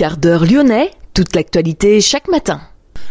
Quart d'heure lyonnais, toute l'actualité chaque matin.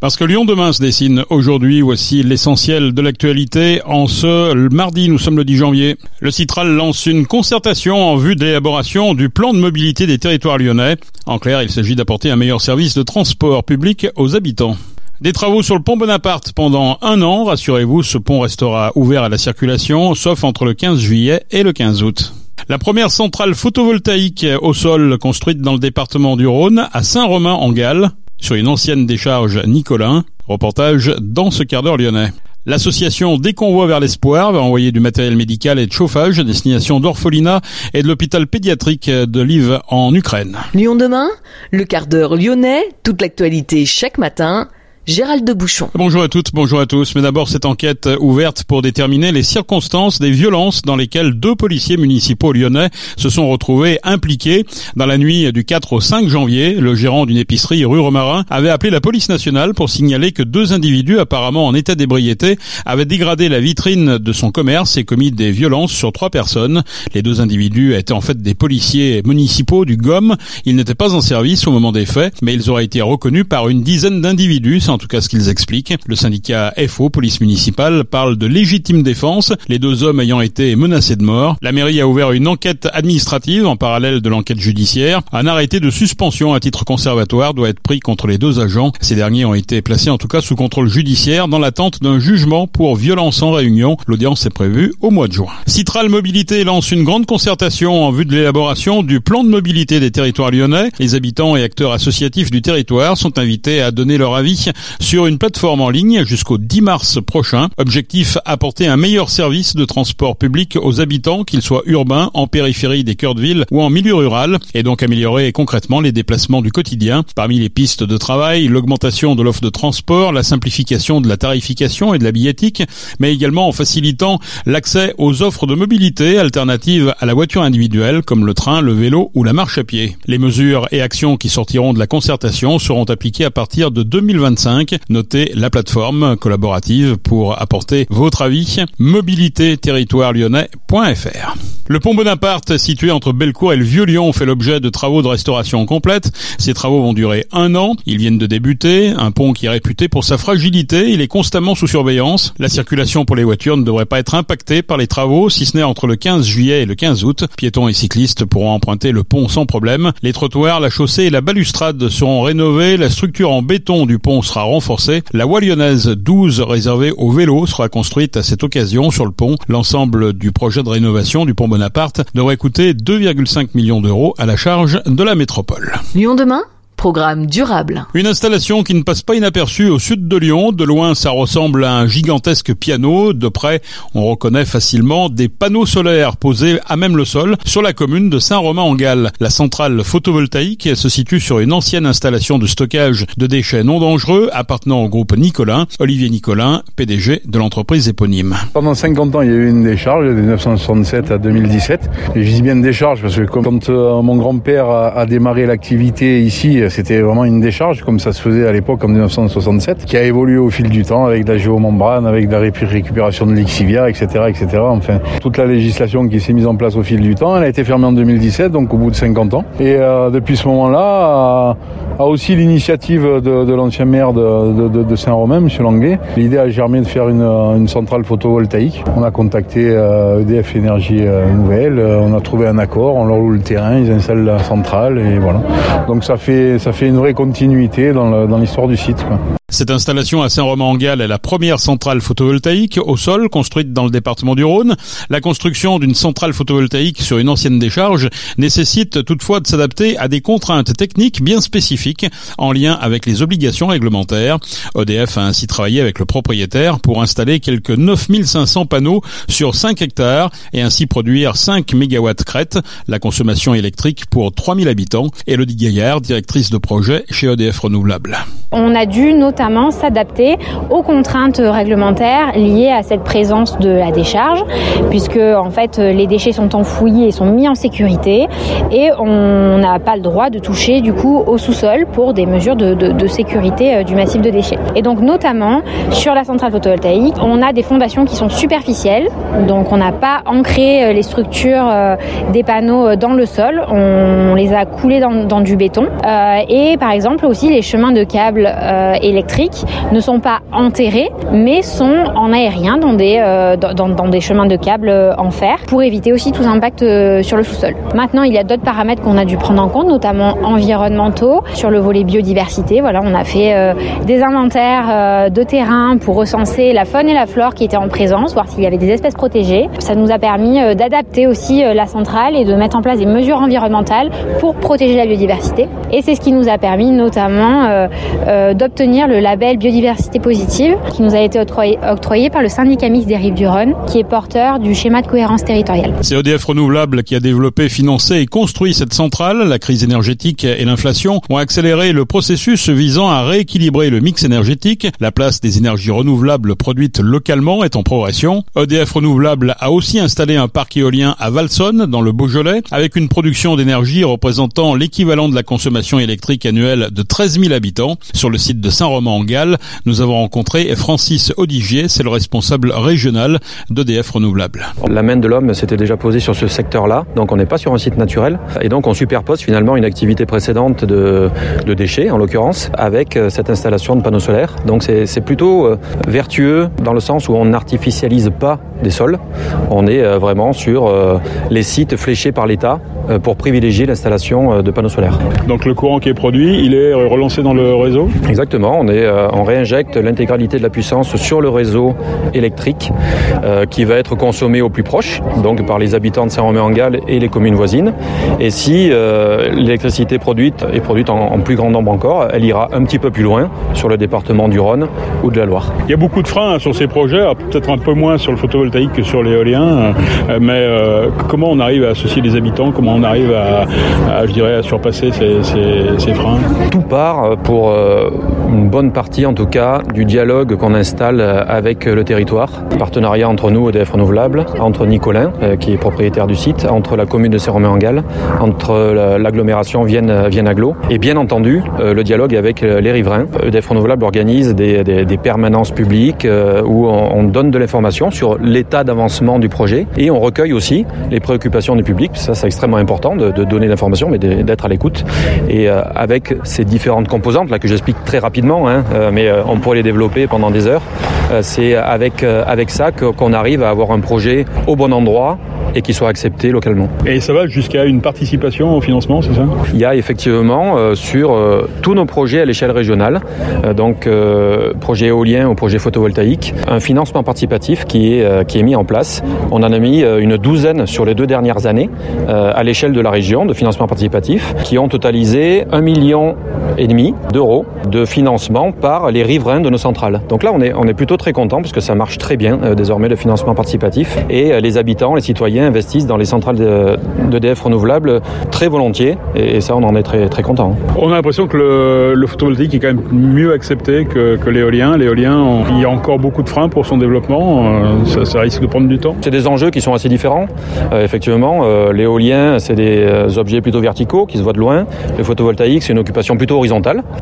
Parce que Lyon demain se dessine aujourd'hui, voici l'essentiel de l'actualité. En ce mardi, nous sommes le 10 janvier. Le Citral lance une concertation en vue de l'élaboration du plan de mobilité des territoires lyonnais. En clair, il s'agit d'apporter un meilleur service de transport public aux habitants. Des travaux sur le pont Bonaparte pendant un an. Rassurez-vous, ce pont restera ouvert à la circulation, sauf entre le 15 juillet et le 15 août. La première centrale photovoltaïque au sol construite dans le département du Rhône à Saint-Romain-en-Galles sur une ancienne décharge Nicolin. Reportage dans ce quart d'heure lyonnais. L'association Des Convois vers l'Espoir va envoyer du matériel médical et de chauffage à destination d'Orpholina et de l'hôpital pédiatrique de Lviv en Ukraine. Lyon demain, le quart d'heure lyonnais, toute l'actualité chaque matin Gérald de Bouchon. Bonjour à toutes, bonjour à tous. Mais d'abord, cette enquête ouverte pour déterminer les circonstances des violences dans lesquelles deux policiers municipaux lyonnais se sont retrouvés impliqués. Dans la nuit du 4 au 5 janvier, le gérant d'une épicerie rue Romarin avait appelé la police nationale pour signaler que deux individus apparemment en état d'ébriété avaient dégradé la vitrine de son commerce et commis des violences sur trois personnes. Les deux individus étaient en fait des policiers municipaux du GOM. Ils n'étaient pas en service au moment des faits, mais ils auraient été reconnus par une dizaine d'individus en tout cas ce qu'ils expliquent. Le syndicat FO, police municipale, parle de légitime défense, les deux hommes ayant été menacés de mort. La mairie a ouvert une enquête administrative en parallèle de l'enquête judiciaire. Un arrêté de suspension à titre conservatoire doit être pris contre les deux agents. Ces derniers ont été placés en tout cas sous contrôle judiciaire dans l'attente d'un jugement pour violence en réunion. L'audience est prévue au mois de juin. Citral Mobilité lance une grande concertation en vue de l'élaboration du plan de mobilité des territoires lyonnais. Les habitants et acteurs associatifs du territoire sont invités à donner leur avis sur une plateforme en ligne jusqu'au 10 mars prochain. Objectif, apporter un meilleur service de transport public aux habitants, qu'ils soient urbains, en périphérie des cœurs de ville ou en milieu rural, et donc améliorer concrètement les déplacements du quotidien. Parmi les pistes de travail, l'augmentation de l'offre de transport, la simplification de la tarification et de la billettique, mais également en facilitant l'accès aux offres de mobilité alternatives à la voiture individuelle, comme le train, le vélo ou la marche à pied. Les mesures et actions qui sortiront de la concertation seront appliquées à partir de 2025 Notez la plateforme collaborative pour apporter votre avis. Mobilité territoire lyonnais.fr. Le pont Bonaparte, situé entre Bellecour et le Vieux-Lyon, fait l'objet de travaux de restauration complète. Ces travaux vont durer un an. Ils viennent de débuter. Un pont qui est réputé pour sa fragilité. Il est constamment sous surveillance. La circulation pour les voitures ne devrait pas être impactée par les travaux, si ce n'est entre le 15 juillet et le 15 août. Piétons et cyclistes pourront emprunter le pont sans problème. Les trottoirs, la chaussée et la balustrade seront rénovés. La structure en béton du pont sera renforcée. La voie lyonnaise 12 réservée aux vélos sera construite à cette occasion sur le pont. L'ensemble du projet de rénovation du pont Bonaparte devrait coûter 2,5 millions d'euros à la charge de la métropole. Lyon demain? Programme durable. Une installation qui ne passe pas inaperçue au sud de Lyon. De loin, ça ressemble à un gigantesque piano. De près, on reconnaît facilement des panneaux solaires posés à même le sol sur la commune de Saint-Romain-en-Galles. La centrale photovoltaïque se situe sur une ancienne installation de stockage de déchets non dangereux appartenant au groupe Nicolin. Olivier Nicolin, PDG de l'entreprise éponyme. Pendant 50 ans, il y a eu une décharge de 1967 à 2017. Et je dis bien décharge parce que quand euh, mon grand-père a démarré l'activité ici, c'était vraiment une décharge, comme ça se faisait à l'époque en 1967, qui a évolué au fil du temps avec la géomembrane, avec la récupération de l'exivia, etc., etc. Enfin, toute la législation qui s'est mise en place au fil du temps, elle a été fermée en 2017, donc au bout de 50 ans. Et euh, depuis ce moment-là, a aussi l'initiative de, l'ancien maire de, Saint-Romain, M. Langlais. L'idée a germé de faire une, centrale photovoltaïque. On a contacté EDF euh, e Énergie euh, Nouvelle, on a trouvé un accord, on leur loue le terrain, ils installent la centrale et voilà. Donc ça fait ça fait une vraie continuité dans l'histoire du site. Cette installation à Saint-Romain-en-Galles est la première centrale photovoltaïque au sol construite dans le département du Rhône. La construction d'une centrale photovoltaïque sur une ancienne décharge nécessite toutefois de s'adapter à des contraintes techniques bien spécifiques en lien avec les obligations réglementaires. EDF a ainsi travaillé avec le propriétaire pour installer quelques 9500 panneaux sur 5 hectares et ainsi produire 5 mégawatts crête, la consommation électrique pour 3000 habitants. Elodie Gaillard, directrice de projet chez EDF Renouvelable. On a dû s'adapter aux contraintes réglementaires liées à cette présence de la décharge, puisque en fait les déchets sont enfouis et sont mis en sécurité, et on n'a pas le droit de toucher du coup au sous-sol pour des mesures de, sécurité euh, du massif de déchets. Et donc notamment sur la centrale photovoltaïque, on a des fondations qui sont superficielles, donc on n'a pas ancré euh, les structures euh, des panneaux dans le sol, on les a coulés dans, du béton. Et par exemple aussi les chemins de câbles électriques ne sont pas enterrés, mais sont en aérien dans des, euh, chemins de câbles en fer pour éviter aussi tout impact sur le sous-sol. Maintenant, il y a d'autres paramètres qu'on a dû prendre en compte, notamment environnementaux, sur le volet biodiversité. Voilà, on a fait euh, des inventaires euh, de terrain pour recenser la faune et la flore qui étaient en présence, voir s'il y avait des espèces protégées. Ça nous a permis euh, d'adapter aussi la centrale et de mettre en place des mesures environnementales pour protéger la biodiversité. Et c'est ce qui nous a permis notamment euh, euh, d'obtenir le label biodiversité positive qui nous a été octroyé, par le syndicat mixte des rives du Rhône, qui est porteur du schéma de cohérence territoriale. C'est EDF Renouvelable qui a développé, financé et construit cette centrale. La crise énergétique et l'inflation ont accéléré le processus visant à rééquilibrer le mix énergétique. La place des énergies renouvelables produites localement est en progression. EDF Renouvelable a aussi installé un parc éolien à Valsonne, dans le Beaujolais, avec une production d'énergie représentant l'équivalent de la consommation électrique annuelle de 13 000 habitants. Sur le site de Saint-Romain-en-Galles, nous avons rencontré Francis Odigier, c'est le responsable régional d'EDF Renouvelable. La main de l'homme s'était déjà posée sur ce secteur-là, donc on n'est pas sur un site naturel, et donc on superpose finalement une activité précédente de, de déchets, en l'occurrence, avec euh, cette installation de panneaux solaires. Donc c'est plutôt euh, vertueux dans le sens où on n'artificialise pas des sols, on est euh, vraiment sur les sites fléchés par l'État pour privilégier l'installation de panneaux solaires. Donc le courant qui est produit, il est relancé dans le réseau Exactement, on, est, on réinjecte l'intégralité de la puissance sur le réseau électrique euh, qui va être consommé au plus proche, donc par les habitants de Saint-Romain-en-Galles et les communes voisines. Et si euh, l'électricité produite est produite en, en, plus grand nombre encore, elle ira un petit peu plus loin sur le département du Rhône ou de la Loire. Il y a beaucoup de freins sur ces projets, peut-être un peu moins sur le photovoltaïque que sur l'éolien, euh, mais euh, comment on arrive à associer les habitants, comment on arrive à, à je dirais, à surpasser ces, ces, Tout part pour euh, une bonne partie en tout cas du dialogue qu'on installe avec le territoire. Partenariat entre nous, EDF Renouvelable, entre Nicolin, euh, qui est propriétaire du site, entre la commune de Saint-Romain-en-Galles, entre l'agglomération Vienne, Aglo, et bien entendu euh, le dialogue avec les riverains. EDF Renouvelable organise des, permanences publiques euh, où on, on, donne de l'information sur l'état d'avancement du projet et on recueille aussi les préoccupations du public. Ça, c'est extrêmement important de, de donner l'information, mais d'être à l'écoute. Et euh, avec ces différentes composantes là que j'explique très rapidement, hein, euh, mais on pourrait les développer pendant des heures. c'est avec ça qu'on arrive à avoir un projet au bon endroit et qui soit accepté localement. Et ça va jusqu'à une participation au financement, c'est ça? Il y a effectivement euh, sur euh, tous nos projets à l'échelle régionale, euh, donc projet éolien ou projet photovoltaïque, un financement participatif qui est, qui est mis en place. On en a mis une douzaine sur les deux dernières années à l'échelle de la région de financement participatif qui ont totalisé un million et demi d'euros de financement par les riverains de nos centrales. Donc là, on est, on est plutôt très content parce que ça marche très bien désormais le financement participatif et les habitants, les citoyens investissent dans les centrales d'EDF de, renouvelables très volontiers et, ça on en est très, très content. On a l'impression que le, le, photovoltaïque est quand même mieux accepté que, que l'éolien. L'éolien, il y a encore beaucoup de freins pour son développement, euh, ça, ça risque de prendre du temps. C'est des enjeux qui sont assez différents. Euh, effectivement, euh, l'éolien, c'est des euh, objets plutôt verticaux qui se voient de loin. Le photovoltaïque, c'est une occupation plutôt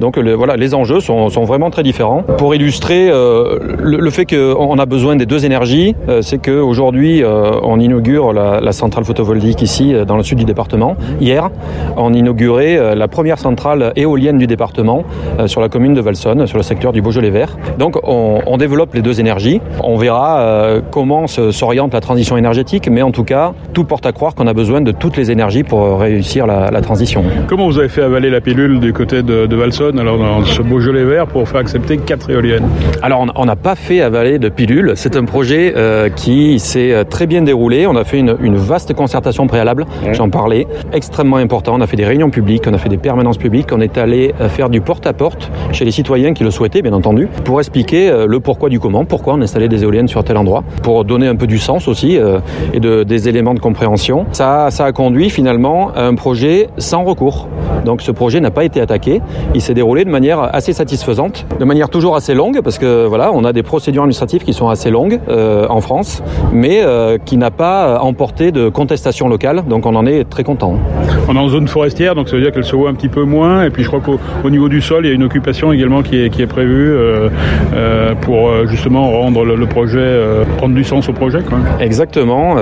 Donc voilà, les enjeux sont, vraiment très différents. Pour illustrer euh, le, fait qu'on a besoin des deux énergies, c'est qu'aujourd'hui, on inaugure la, centrale photovoltaïque ici, dans le sud du département. Hier, on inaugurait la première centrale éolienne du département sur la commune de Valsonne, sur le secteur du Beaujolais vert. Donc, on, développe les deux énergies. On verra euh, comment s'oriente la transition énergétique, mais en tout cas, tout porte à croire qu'on a besoin de toutes les énergies pour réussir la, la, transition. Comment vous avez fait avaler la pilule du côté de, de Valsonne, alors dans ce Beaujolais vert, pour faire accepter quatre éoliennes Alors, on n'a pas fait avaler de pilule. C'est un projet euh, qui s'est très bien déroulé. On a fait une, une vaste concertation préalable, ouais. j'en parlais, extrêmement important. On a fait des réunions publiques, on a fait des permanences publiques, on est allé faire du porte-à-porte -porte chez les citoyens qui le souhaitaient, bien entendu, pour expliquer euh, le pourquoi du comment, pourquoi on installait des éoliennes sur tel endroit, pour donner un peu du sens aussi euh, et de, des éléments de compréhension. Ça, ça a conduit finalement à un projet sans recours. Donc ce projet n'a pas été attaqué. Il s'est déroulé de manière assez satisfaisante, de manière toujours assez longue, parce que voilà, on a des procédures administratives qui sont assez longues euh, en France, mais euh, qui n'a pas emporté de contestation locale. Donc on en est très content. On est en zone forestière, donc ça veut dire qu'elle se voit un petit peu moins. Et puis je crois qu'au niveau du sol, il y a une occupation également qui est, qui est prévue euh, euh, pour justement rendre le, le projet, prendre du sens au projet. Quoi. Exactement.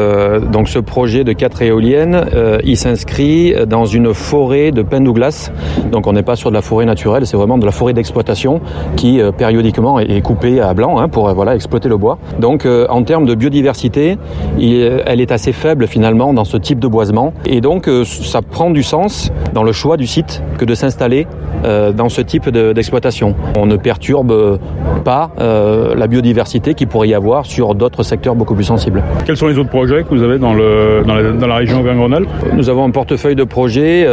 donc ce projet de quatre éoliennes, il s'inscrit dans une forêt de pin Douglas. Donc on n'est pas sur de la forêt naturelle, c'est vraiment de la forêt d'exploitation qui euh, périodiquement est coupée à blanc hein, pour euh, voilà exploiter le bois. Donc euh, en termes de biodiversité, elle est assez faible finalement dans ce type de boisement et donc ça prend du sens dans le choix du site que de s'installer dans ce type d'exploitation. on ne perturbe pas la biodiversité qu'il pourrait y avoir sur d'autres secteurs beaucoup plus sensibles. Quels sont les autres projets que vous avez dans, le, dans, la, dans la région Auvergne-Rhône-Alpes Nous avons un portefeuille de projets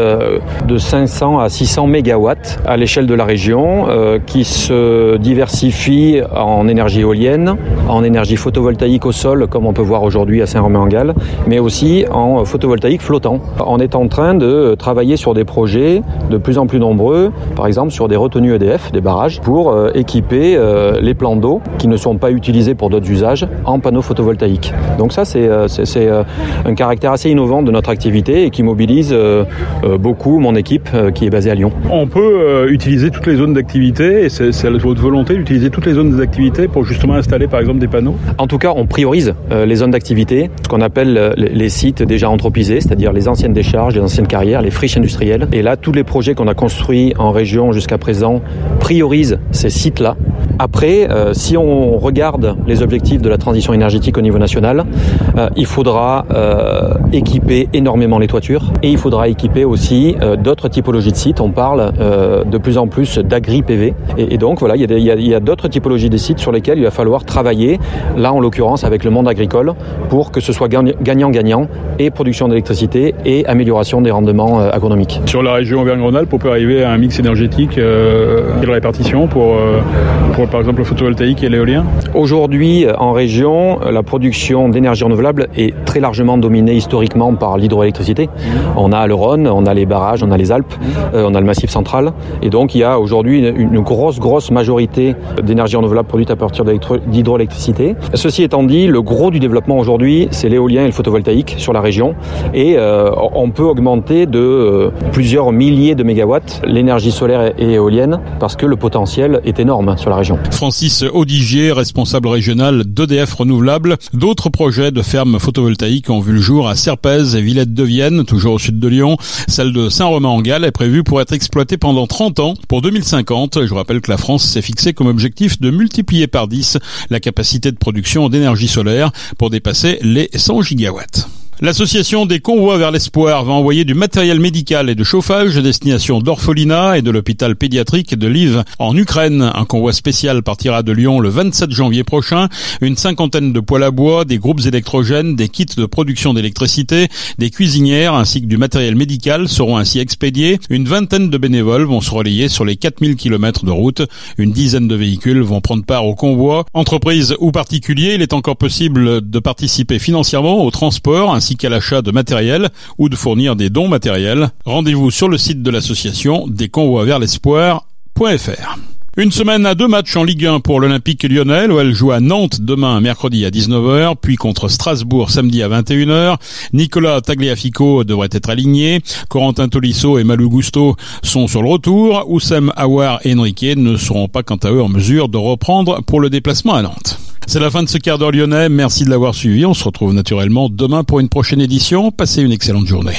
de 500 à 600 à l'échelle de la région euh, qui se diversifie en énergie éolienne, en énergie photovoltaïque au sol comme on peut voir aujourd'hui à Saint-Romain-en-Galles, mais aussi en photovoltaïque flottant. On est en train de travailler sur des projets de plus en plus nombreux, par exemple sur des retenues EDF, des barrages, pour euh, équiper euh, les plans d'eau qui ne sont pas utilisés pour d'autres usages en panneaux photovoltaïques. Donc ça c'est un caractère assez innovant de notre activité et qui mobilise beaucoup mon équipe qui est basée à Lyon. On peut utiliser toutes les zones d'activité et c'est votre volonté d'utiliser toutes les zones d'activité pour justement installer par exemple des panneaux En tout cas, on priorise euh, les zones d'activité, ce qu'on appelle euh, les sites déjà anthropisés, c'est-à-dire les anciennes décharges, les anciennes carrières, les friches industrielles. Et là, tous les projets qu'on a construits en région jusqu'à présent priorisent ces sites-là. Après, euh, si on regarde les objectifs de la transition énergétique au niveau national, il faudra équiper énormément les toitures et il faudra équiper aussi d'autres typologies de sites. On parle de plus en plus d'agri-PV. Et, donc, voilà, il y a, d'autres typologies de sites sur lesquels il va falloir travailler, là en l'occurrence avec le monde agricole, pour que ce soit gagnant-gagnant et production d'électricité et amélioration des rendements euh, agronomiques. Sur la région Auvergne-Rhône-Alpes, on peut arriver à un mix énergétique, euh, quelle répartition pour, euh, pour par exemple le photovoltaïque et l'éolien Aujourd'hui, en région, la production d'énergie renouvelable est très largement dominée historiquement par l'hydroélectricité. On a le Rhône, on a les barrages, on a les Alpes, on a le massif central. Et donc il y a aujourd'hui une grosse, grosse majorité d'énergie renouvelable produite à partir d'hydroélectricité. Ceci étant dit, le gros du développement aujourd'hui, c'est l'éolien et le photovoltaïque sur la région. Et euh, on peut augmenter de euh, plusieurs milliers de mégawatts l'énergie solaire et éolienne parce que le potentiel est énorme sur la région. Francis Audigier, responsable régional d'EDF Renouvelable. D'autres projets de fermes photovoltaïques ont vu le jour à Serpez et Villette de Vienne, toujours au sud de Lyon. Celle de Saint-Romain-en-Galles est prévue pour être exploitée pendant 30 ans. Pour 2050, je rappelle que la France s'est fixé comme objectif de multiplier par 10 la capacité de production d'énergie solaire pour dépasser les 100 gigawatts. L'association des convois vers l'espoir va envoyer du matériel médical et de chauffage à destination d'Orpholina et de l'hôpital pédiatrique de Lviv en Ukraine. Un convoi spécial partira de Lyon le 27 janvier prochain. Une cinquantaine de poêles à bois, des groupes électrogènes, des kits de production d'électricité, des cuisinières ainsi que du matériel médical seront ainsi expédiés. Une vingtaine de bénévoles vont se relayer sur les 4000 km de route. Une dizaine de véhicules vont prendre part au convoi. Entreprises ou particuliers, il est encore possible de participer financièrement au transport qu'à l'achat de matériel ou de fournir des dons matériels. Rendez-vous sur le site de l'association des convois vers l'espoir.fr. Une semaine à deux matchs en Ligue 1 pour l'Olympique lyonnais. elle joue à Nantes demain, mercredi à 19h, puis contre Strasbourg samedi à 21h. Nicolas Tagliafico devrait être aligné. Corentin Tolisso et Malou Gusto sont sur le retour. Oussem Aouar et Enrique ne seront pas quant à eux en mesure de reprendre pour le déplacement à Nantes. C'est la fin de ce quart d'heure lyonnais. Merci de l'avoir suivi. On se retrouve naturellement demain pour une prochaine édition. Passez une excellente journée.